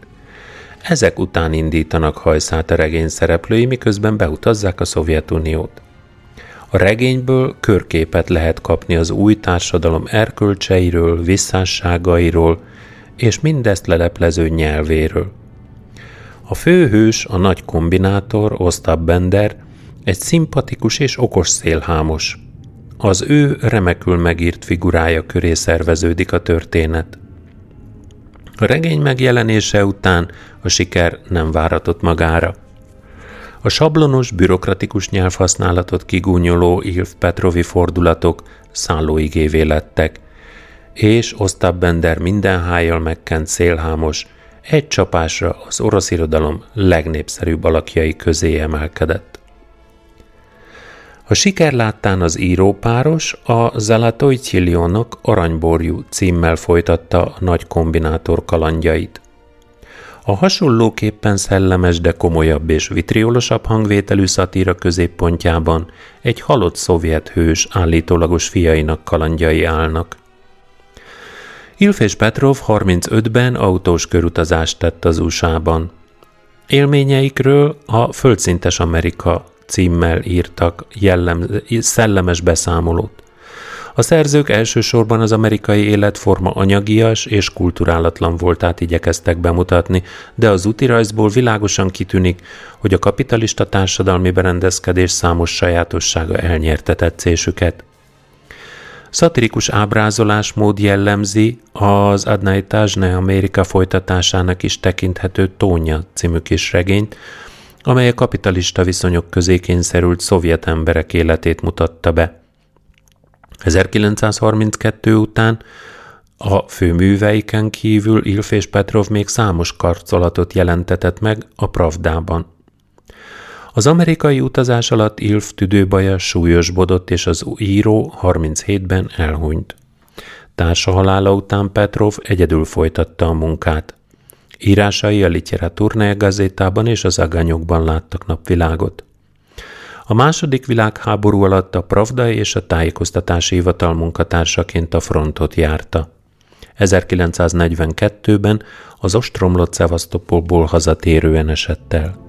Ezek után indítanak hajszát a regény szereplői, miközben beutazzák a Szovjetuniót. A regényből körképet lehet kapni az új társadalom erkölcseiről, visszásságairól, és mindezt leleplező nyelvéről. A főhős, a nagy kombinátor, Ostap Bender, egy szimpatikus és okos szélhámos. Az ő remekül megírt figurája köré szerveződik a történet. A regény megjelenése után a siker nem váratott magára. A sablonos, bürokratikus nyelvhasználatot kigúnyoló Ilf Petrovi fordulatok szállóigévé lettek, és Ostap Bender minden hájjal megkent szélhámos, egy csapásra az orosz irodalom legnépszerűbb alakjai közé emelkedett. A siker láttán az írópáros a Zalatoi Cillionok aranyborjú címmel folytatta a nagy kombinátor kalandjait. A hasonlóképpen szellemes, de komolyabb és vitriolosabb hangvételű szatíra középpontjában egy halott szovjet hős állítólagos fiainak kalandjai állnak. Ilf és Petrov 35-ben autós körutazást tett az USA-ban. Élményeikről a Földszintes Amerika címmel írtak jellem, szellemes beszámolót. A szerzők elsősorban az amerikai életforma anyagias és kulturálatlan voltát igyekeztek bemutatni, de az útirajzból világosan kitűnik, hogy a kapitalista társadalmi berendezkedés számos sajátossága elnyerte tetszésüket. Szatirikus ábrázolásmód jellemzi az Adnaitajne Amerika folytatásának is tekinthető Tónya című kis regényt, amely a kapitalista viszonyok közé kényszerült szovjet emberek életét mutatta be. 1932 után a főműveiken kívül Ilf és Petrov még számos karcolatot jelentetett meg a Pravdában. Az amerikai utazás alatt Ilf tüdőbaja súlyosbodott, és az író 37-ben elhunyt. Társa halála után Petrov egyedül folytatta a munkát. Írásai a Literaturnaja gazétában és az Aganyokban láttak napvilágot. A második világháború alatt a Pravda és a tájékoztatási hivatal munkatársaként a frontot járta. 1942-ben az ostromlott Szevasztopolból hazatérően esett el.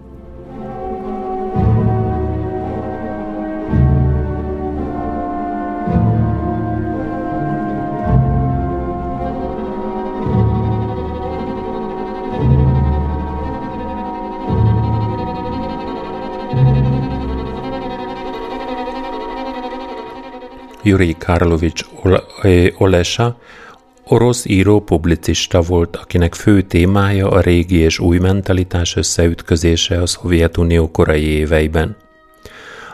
Yuri Karlovics Olesa orosz író publicista volt, akinek fő témája a régi és új mentalitás összeütközése a Szovjetunió korai éveiben.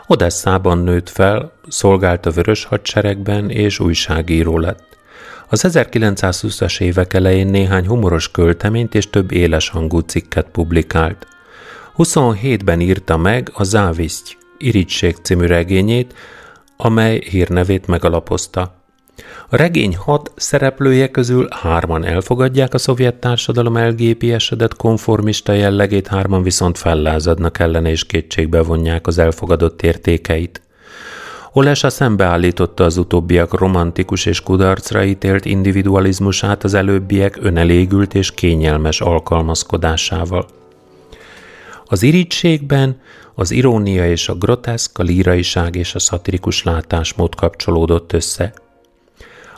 Odesszában nőtt fel, szolgált a Vörös Hadseregben és újságíró lett. Az 1920-as évek elején néhány humoros költeményt és több éles hangú cikket publikált. 27-ben írta meg a Záviszty, Irigység című regényét, amely hírnevét megalapozta. A regény hat szereplője közül hárman elfogadják a szovjet társadalom elgépiesedett konformista jellegét, hárman viszont fellázadnak ellene és kétségbe vonják az elfogadott értékeit. Olesa szembeállította az utóbbiak romantikus és kudarcra ítélt individualizmusát az előbbiek önelégült és kényelmes alkalmazkodásával. Az irítségben az irónia és a groteszk, a líraiság és a szatirikus látásmód kapcsolódott össze.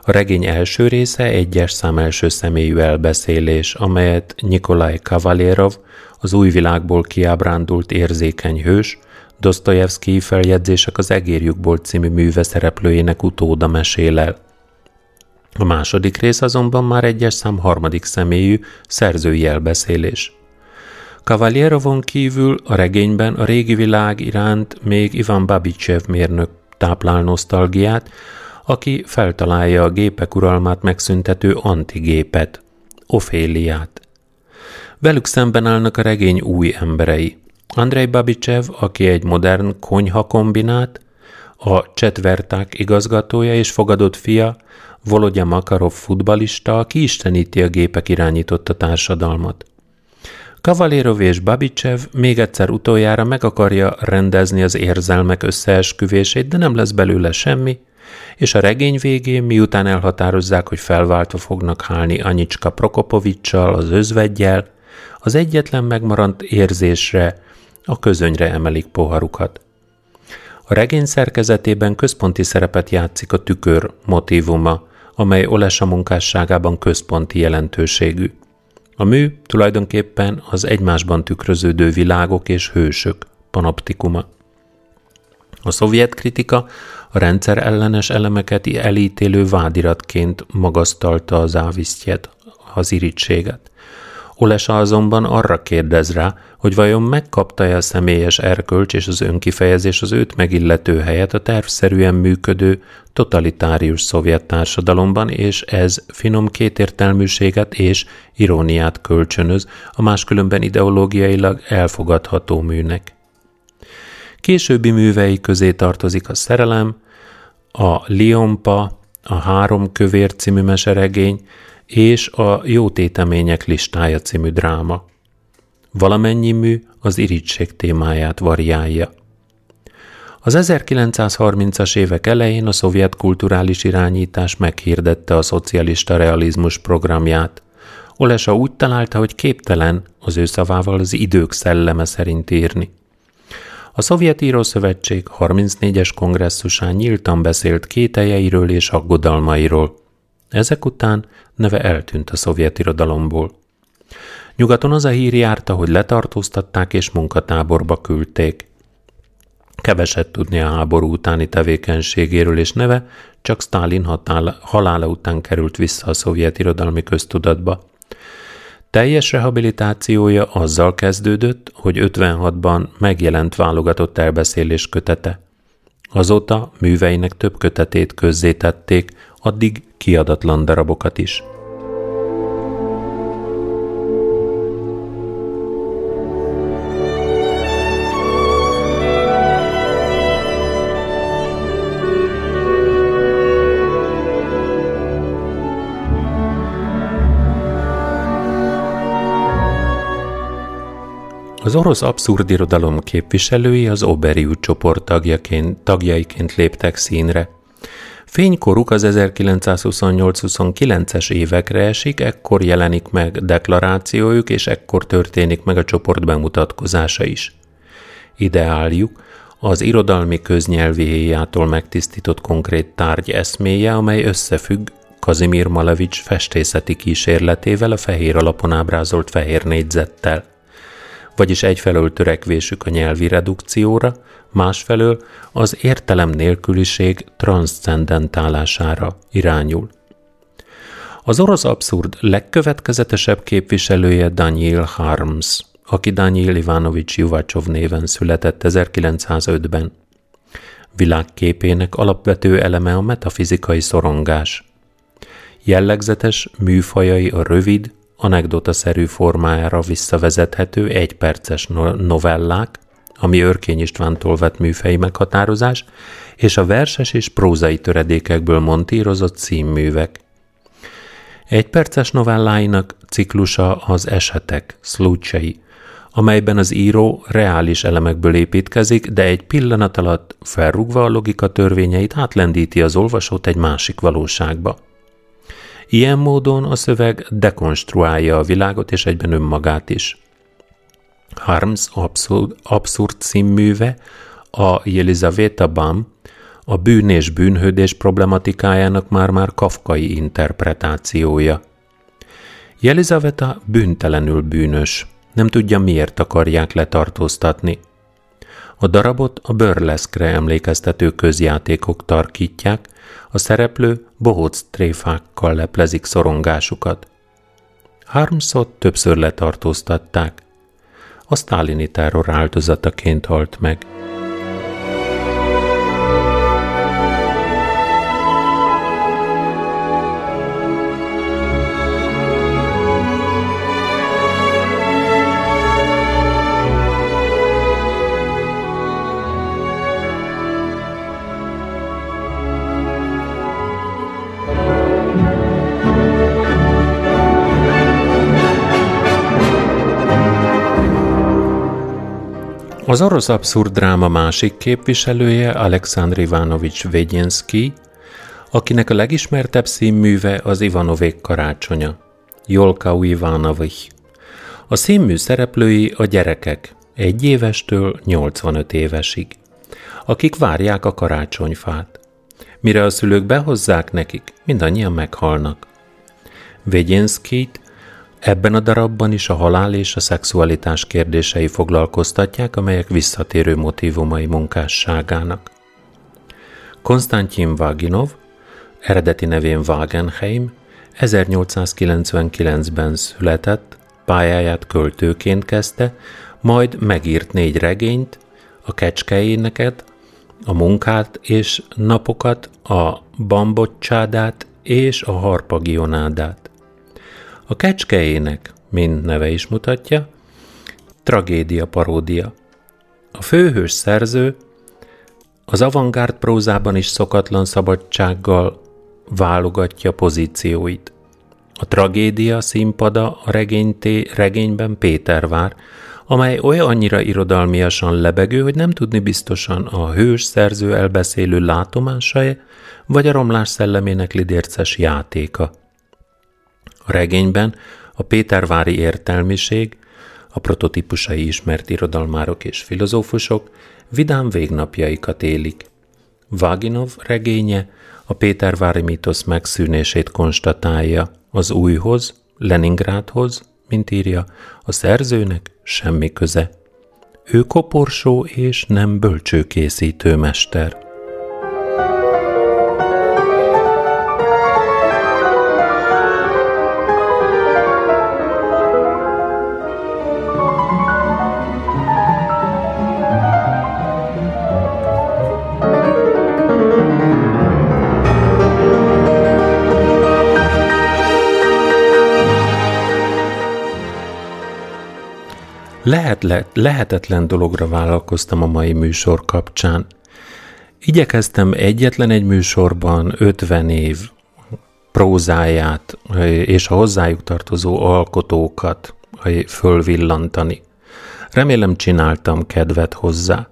A regény első része egyes szám első személyű elbeszélés, amelyet Nikolaj Kavalérov, az új világból kiábrándult érzékeny hős, Dostoyevsky feljegyzések az Egérjukból című műve szereplőjének utóda mesél el. A második rész azonban már egyes szám harmadik személyű szerzői elbeszélés. Cavalierovon kívül a regényben a régi világ iránt még Ivan Babicsev mérnök táplál nosztalgiát, aki feltalálja a gépek uralmát megszüntető antigépet, Oféliát. Velük szemben állnak a regény új emberei. Andrei Babicsev, aki egy modern konyha kombinát, a Csetverták igazgatója és fogadott fia, Volodya Makarov futbalista, aki isteníti a gépek irányította társadalmat. Kavalérov és Babicsev még egyszer utoljára meg akarja rendezni az érzelmek összeesküvését, de nem lesz belőle semmi, és a regény végén, miután elhatározzák, hogy felváltva fognak hálni Anyicska Prokopovicsal, az özvegyel, az egyetlen megmaradt érzésre, a közönyre emelik poharukat. A regény szerkezetében központi szerepet játszik a tükör motívuma, amely Olesa munkásságában központi jelentőségű. A mű tulajdonképpen az egymásban tükröződő világok és hősök panoptikuma. A szovjet kritika a rendszer ellenes elemeket elítélő vádiratként magasztalta az ávisztjet, az irítséget. Olesa azonban arra kérdez rá, hogy vajon megkapta-e a személyes erkölcs és az önkifejezés az őt megillető helyet a tervszerűen működő, totalitárius szovjet társadalomban, és ez finom kétértelműséget és iróniát kölcsönöz a máskülönben ideológiailag elfogadható műnek. Későbbi művei közé tartozik a Szerelem, a Liompa, a Három kövér című meseregény és a Jó tétemények listája című dráma. Valamennyi mű az irítség témáját variálja. Az 1930-as évek elején a szovjet kulturális irányítás meghirdette a szocialista realizmus programját. Olesa úgy találta, hogy képtelen, az ő szavával az idők szelleme szerint írni. A Szovjet Írószövetség 34-es kongresszusán nyíltan beszélt kételjeiről és aggodalmairól. Ezek után neve eltűnt a szovjet irodalomból. Nyugaton az a hír járta, hogy letartóztatták és munkatáborba küldték. Keveset tudni a háború utáni tevékenységéről, és neve csak Stalin halála után került vissza a szovjet irodalmi köztudatba. Teljes rehabilitációja azzal kezdődött, hogy 56-ban megjelent válogatott elbeszélés kötete. Azóta műveinek több kötetét közzétették, addig kiadatlan darabokat is. Az orosz abszurdirodalom képviselői az Oberiu csoport tagjaként, tagjaiként léptek színre. Fénykoruk az 1928-29-es évekre esik, ekkor jelenik meg deklarációjuk, és ekkor történik meg a csoport bemutatkozása is. Ideáljuk az irodalmi köznyelvi héjától megtisztított konkrét tárgy eszméje, amely összefügg Kazimir Malevics festészeti kísérletével a fehér alapon ábrázolt fehér négyzettel – vagyis egyfelől törekvésük a nyelvi redukcióra, másfelől az értelem nélküliség transzcendentálására irányul. Az orosz abszurd legkövetkezetesebb képviselője Daniel Harms, aki Daniel Ivanovics Juvacsov néven született 1905-ben. Világképének alapvető eleme a metafizikai szorongás. Jellegzetes műfajai a rövid, anekdotaszerű formájára visszavezethető egyperces novellák, ami Örkény Istvántól vett műfei meghatározás, és a verses és prózai töredékekből montírozott címművek. Egyperces novelláinak ciklusa az esetek, szlúcsei, amelyben az író reális elemekből építkezik, de egy pillanat alatt felrúgva a logika törvényeit átlendíti az olvasót egy másik valóságba. Ilyen módon a szöveg dekonstruálja a világot és egyben önmagát is. Harms abszurd, abszurd címműve a Jelizaveta Bam a bűn és bűnhődés problematikájának már-már kafkai interpretációja. Jelizaveta bűntelenül bűnös, nem tudja miért akarják letartóztatni. A darabot a burleszkre emlékeztető közjátékok tarkítják, a szereplő bohóc tréfákkal leplezik szorongásukat. Harmsot többször letartóztatták. A sztálini terror áldozataként halt meg. Az orosz abszurd dráma másik képviselője Alexandr Ivanovics Vegyenszki, akinek a legismertebb színműve az Ivanovék karácsonya, Jolka u Ivanovich. A színmű szereplői a gyerekek, egy évestől 85 évesig. akik várják a karácsonyfát. Mire a szülők behozzák nekik, mindannyian meghalnak. Vegyinszkit ebben a darabban is a halál és a szexualitás kérdései foglalkoztatják, amelyek visszatérő motivumai munkásságának. Konstantin Vaginov, eredeti nevén Wagenheim, 1899-ben született, pályáját költőként kezdte, majd megírt négy regényt, a kecskeéneket, a munkát és napokat, a bambocsádát és a harpagionádát. A kecskeének, mint neve is mutatja, tragédia paródia. A főhős szerző az avantgárd prózában is szokatlan szabadsággal válogatja pozícióit. A tragédia színpada a regényté, regényben Pétervár, amely olyan annyira irodalmiasan lebegő, hogy nem tudni biztosan a hős szerző elbeszélő látomásai, vagy a romlás szellemének lidérces játéka. A regényben a Pétervári értelmiség, a prototípusai ismert irodalmárok és filozófusok vidám végnapjaikat élik. Vaginov regénye a Pétervári mítosz megszűnését konstatálja az újhoz, Leningrádhoz, mint írja, a szerzőnek semmi köze. Ő koporsó és nem bölcsőkészítő mester. Lehet, le, lehetetlen dologra vállalkoztam a mai műsor kapcsán. Igyekeztem egyetlen egy műsorban 50 év prózáját és a hozzájuk tartozó alkotókat fölvillantani. Remélem csináltam kedvet hozzá.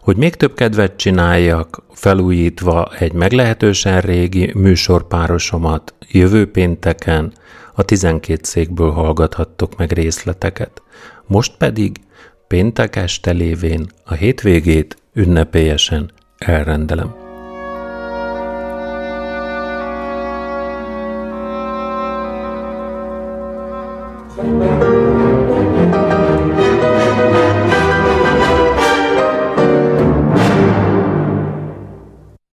Hogy még több kedvet csináljak, felújítva egy meglehetősen régi műsorpárosomat jövő pénteken a 12 székből hallgathattok meg részleteket. Most pedig péntek este lévén a hétvégét ünnepélyesen elrendelem.